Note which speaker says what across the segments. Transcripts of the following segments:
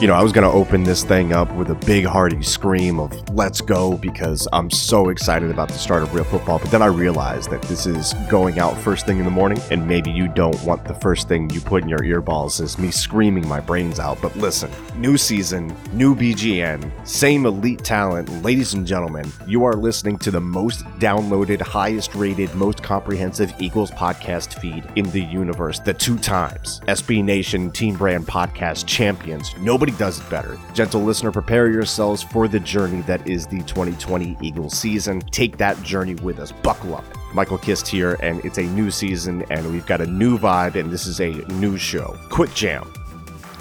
Speaker 1: You know, I was going to open this thing up with a big hearty scream of let's go because I'm so excited about the start of real football. But then I realized that this is going out first thing in the morning, and maybe you don't want the first thing you put in your earballs is me screaming my brains out. But listen, new season, new BGN, same elite talent. Ladies and gentlemen, you are listening to the most downloaded, highest rated, most comprehensive Eagles podcast feed in the universe. The two times SB Nation Team Brand Podcast champions. Nobody does it better. Gentle listener, prepare yourselves for the journey that is the 2020 Eagles season. Take that journey with us. Buckle up. Michael Kist here, and it's a new season, and we've got a new vibe, and this is a new show. Quick Jam.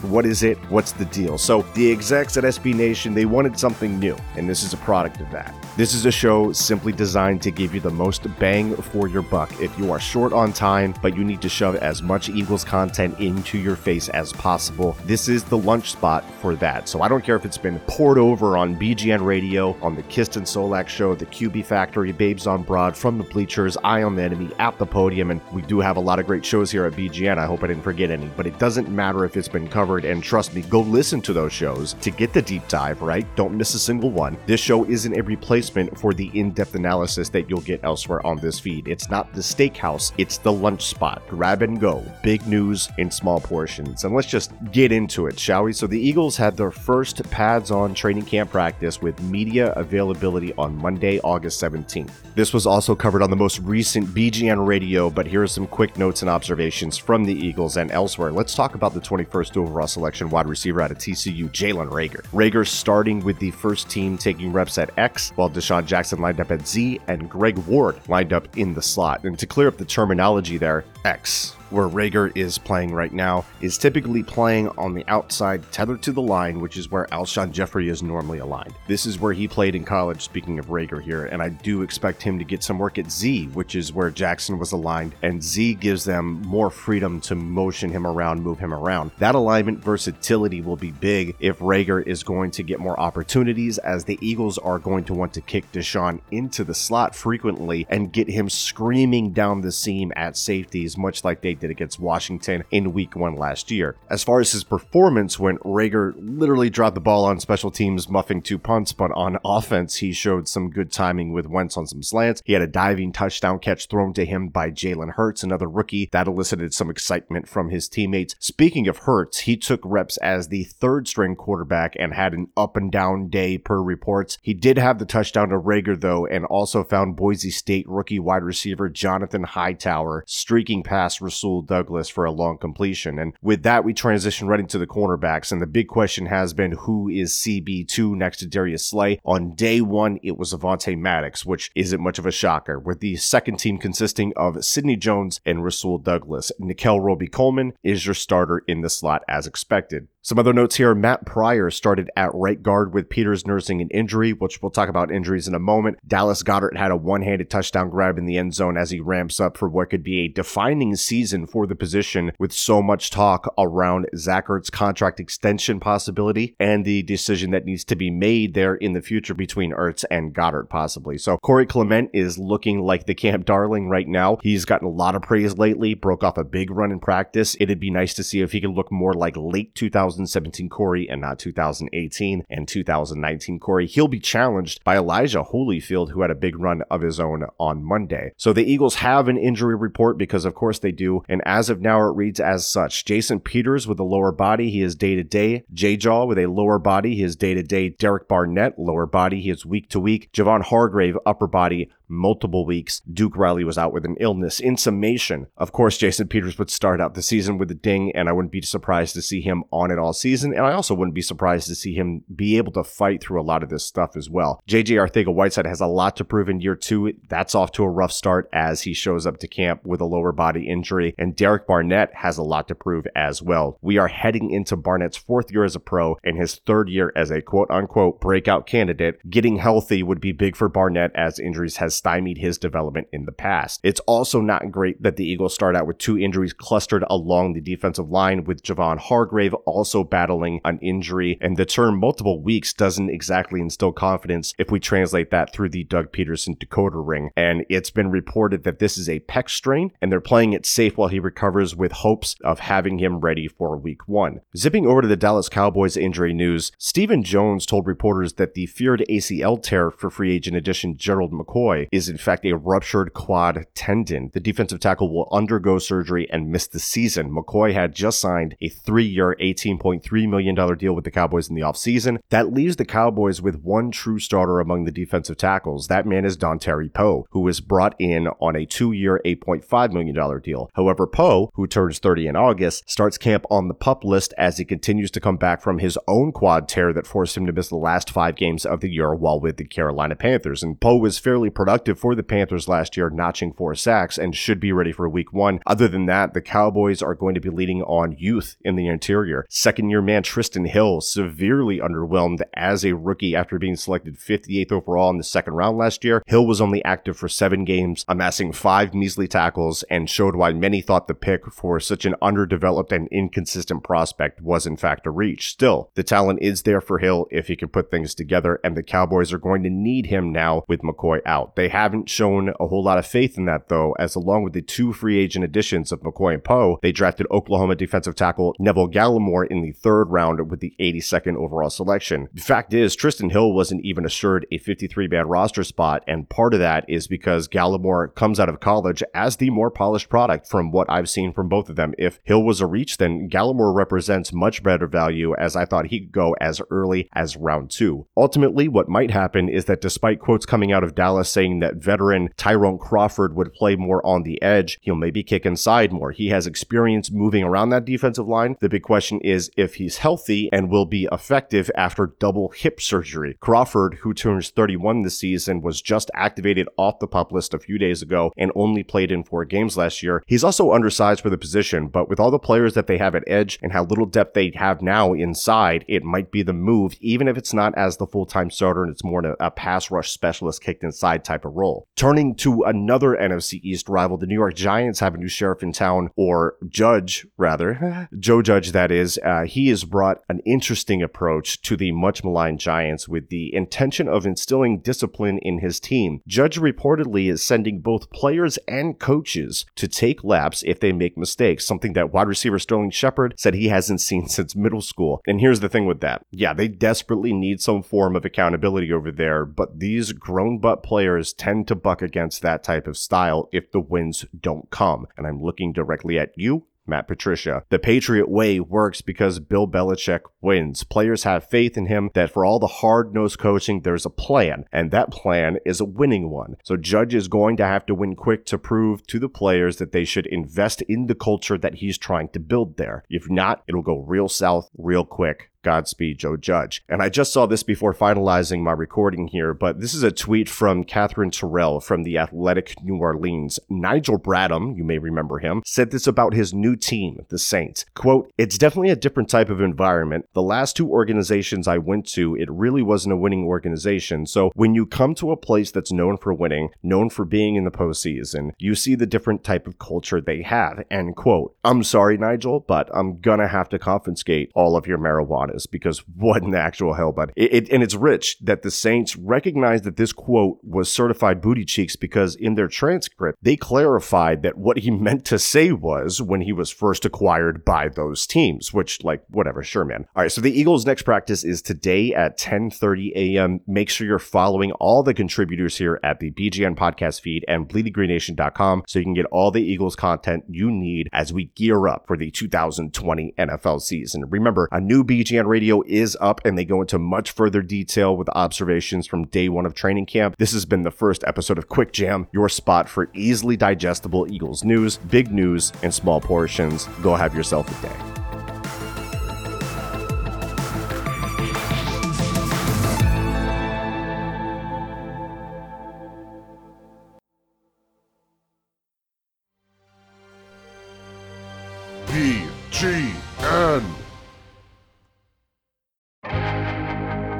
Speaker 1: What is it? What's the deal? So, the execs at SB Nation, they wanted something new, and this is a product of that. This is a show simply designed to give you the most bang for your buck. If you are short on time, but you need to shove as much Eagles content into your face as possible, this is the lunch spot for that. So I don't care if it's been poured over on BGN Radio, on the Kist and Solak show, the QB Factory, Babes on Broad, From the Bleachers, Eye on the Enemy, At the Podium, and we do have a lot of great shows here at BGN. I hope I didn't forget any, but it doesn't matter if it's been covered, and trust me, go listen to those shows to get the deep dive, right? Don't miss a single one. This show isn't a replacement for the in depth analysis that you'll get elsewhere on this feed. It's not the steakhouse, it's the lunch spot. Grab and go. Big news in small portions. And let's just get into it, shall we? So, the Eagles had their first pads on training camp practice with media availability on Monday, August 17th. This was also covered on the most recent BGN radio, but here are some quick notes and observations from the Eagles and elsewhere. Let's talk about the 21st overall selection wide receiver out of TCU, Jalen Reagor. Reagor starting with the first team, taking reps at X, while DeSean Jackson lined up at Z and Greg Ward lined up in the slot. And to clear up the terminology there, X where Reagor is playing right now, is typically playing on the outside, tethered to the line, which is where Alshon Jeffery is normally aligned. This is where he played in college, speaking of Reagor here, and I do expect him to get some work at Z, which is where Jackson was aligned, and Z gives them more freedom to motion him around, move him around. That alignment versatility will be big if Reagor is going to get more opportunities, as the Eagles are going to want to kick DeSean into the slot frequently and get him screaming down the seam at safeties, much like they did against Washington in week one last year. As far as his performance went, Reagor literally dropped the ball on special teams, muffing two punts, but on offense, he showed some good timing with Wentz on some slants. He had a diving touchdown catch thrown to him by Jalen Hurts, another rookie. That elicited some excitement from his teammates. Speaking of Hurts, he took reps as the third string quarterback and had an up and down day per reports. He did have the touchdown to Reagor, though, and also found Boise State rookie wide receiver Jonathan Hightower streaking past Rasul Douglas for a long completion. And with that, we transition right into the cornerbacks. And the big question has been who is CB2 next to Darius Slay? On day one, it was Avonte Maddox, which isn't much of a shocker, with the second team consisting of Sidney Jones and Rasul Douglas. Nickell Robey-Coleman is your starter in the slot as expected. Some other notes here Matt Pryor started at right guard with Peters nursing an injury, which we'll talk about injuries in a moment. Dallas Goedert had a one handed touchdown grab in the end zone as he ramps up for what could be a defining season for the position with so much talk around Zach Ertz's contract extension possibility and the decision that needs to be made there in the future between Ertz and Goedert, possibly. So Corey Clement is looking like the camp darling right now. He's gotten a lot of praise lately, broke off a big run in practice. It'd be nice to see if he can look more like late 2000. 2017 Corey and not 2018 and 2019 Corey. He'll be challenged by Elijah Holyfield, who had a big run of his own on Monday. So the Eagles have an injury report because, of course, they do. And as of now, it reads as such Jason Peters with a lower body, he is day to day. J Jaw with a lower body, he is day to day. Derek Barnett, lower body, he is week to week. Javon Hargrave, upper body. Multiple weeks. Duke Riley was out with an illness. In summation, of course, Jason Peters would start out the season with a ding, and I wouldn't be surprised to see him on it all season. And I also wouldn't be surprised to see him be able to fight through a lot of this stuff as well. JJ Arcega Whiteside has a lot to prove in year two. That's off to a rough start as he shows up to camp with a lower body injury. And Derek Barnett has a lot to prove as well. We are heading into Barnett's fourth year as a pro and his third year as a quote unquote breakout candidate. Getting healthy would be big for Barnett as injuries has stymied his development in the past. It's also not great that the Eagles start out with two injuries clustered along the defensive line with Javon Hargrave also battling an injury. And the term multiple weeks doesn't exactly instill confidence if we translate that through the Doug Pederson decoder ring. And it's been reported that this is a pec strain and they're playing it safe while he recovers with hopes of having him ready for week one. Zipping over to the Dallas Cowboys injury news, Stephen Jones told reporters that the feared ACL tear for free agent addition Gerald McCoy is in fact a ruptured quad tendon. The defensive tackle will undergo surgery and miss the season. McCoy had just signed a three year, $18.3 million deal with the Cowboys in the offseason. That leaves the Cowboys with one true starter among the defensive tackles. That man is Dontari Poe, who was brought in on a two year, $8.5 million deal. However, Poe, who turns 30 in August, starts camp on the pup list as he continues to come back from his own quad tear that forced him to miss the last five games of the year while with the Carolina Panthers. And Poe was fairly productive for the Panthers last year, notching four sacks and should be ready for week one. Other than that, the Cowboys are going to be leading on youth in the interior. Second year man Trysten Hill severely underwhelmed as a rookie after being selected 58th overall in the second round last year. Hill was only active for seven games, amassing five measly tackles, and showed why many thought the pick for such an underdeveloped and inconsistent prospect was in fact a reach. Still, the talent is there for Hill if he can put things together, and the Cowboys are going to need him now with McCoy out. They haven't shown a whole lot of faith in that though, as along with the two free agent additions of McCoy and Poe, they drafted Oklahoma defensive tackle Neville Gallimore in the third round with the 82nd overall selection. The fact is, Trysten Hill wasn't even assured a 53 man roster spot, and part of that is because Gallimore comes out of college as the more polished product from what I've seen from both of them. If Hill was a reach, then Gallimore represents much better value, as I thought he could go as early as round two. Ultimately, what might happen is that despite quotes coming out of Dallas saying that veteran Tyrone Crawford would play more on the edge, he'll maybe kick inside more. He has experience moving around that defensive line. The big question is if he's healthy and will be effective after double hip surgery. Crawford, who turns 31 this season, was just activated off the pup list a few days ago and only played in four games last year. He's also undersized for the position, but with all the players that they have at edge and how little depth they have now inside, it might be the move, even if it's not as the full time starter and it's more a pass rush specialist kicked inside type of role. Turning to another NFC East rival, the New York Giants have a new sheriff in town, or judge, rather. Joe Judge, that is. Uh, he has brought an interesting approach to the much maligned Giants with the intention of instilling discipline in his team. Judge reportedly is sending both players and coaches to take laps if they make mistakes, something that wide receiver Sterling Shepard said he hasn't seen since middle school. And here's the thing with that. Yeah, they desperately need some form of accountability over there, but these grown butt players tend to buck against that type of style if the wins don't come. And I'm looking directly at you Matt Patricia. The Patriot way works because Bill Belichick wins. Players have faith in him that for all the hard nosed coaching, there's a plan, and that plan is a winning one. So Judge is going to have to win quick to prove to the players that they should invest in the culture that he's trying to build there. If not, it'll go real south real quick. Godspeed, Joe Judge. And I just saw this before finalizing my recording here, but this is a tweet from Katherine Terrell from the Athletic New Orleans. Nigel Bradham, you may remember him, said this about his new team, the Saints. Quote, It's definitely a different type of environment. The last two organizations I went to, it really wasn't a winning organization. So when you come to a place that's known for winning, known for being in the postseason, you see the different type of culture they have. End quote. I'm sorry, Nigel, but I'm gonna have to confiscate all of your marijuana because what in the actual hell, bud? It, it, and it's rich that the Saints recognize that this quote was certified booty cheeks because in their transcript, they clarified that what he meant to say was when he was first acquired by those teams, which like, whatever, sure, man. All right. So the Eagles next practice is today at 1030 a.m. Make sure you're following all the contributors here at the BGN podcast feed and bleedinggreennation.com so you can get all the Eagles content you need as we gear up for the 2020 NFL season. Remember, a new BGN BGN Radio is up and they go into much further detail with observations from day one of training camp. This has been the first episode of Quick Jam, your spot for easily digestible Eagles news, big news, and small portions. Go have yourself a day.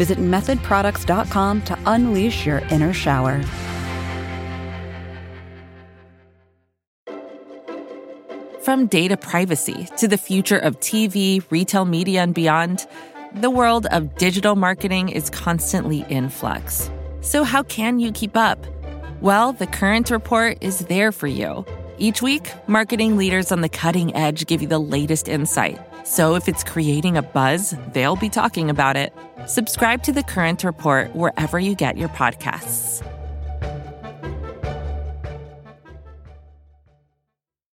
Speaker 2: Visit methodproducts.com to unleash your inner shower.
Speaker 3: From data privacy to the future of TV, retail media, and beyond, the world of digital marketing is constantly in flux. So, how can you keep up? Well, the Current Report is there for you. Each week, marketing leaders on the cutting edge give you the latest insight. So, if it's creating a buzz, they'll be talking about it. Subscribe to the Current Report wherever you get your podcasts.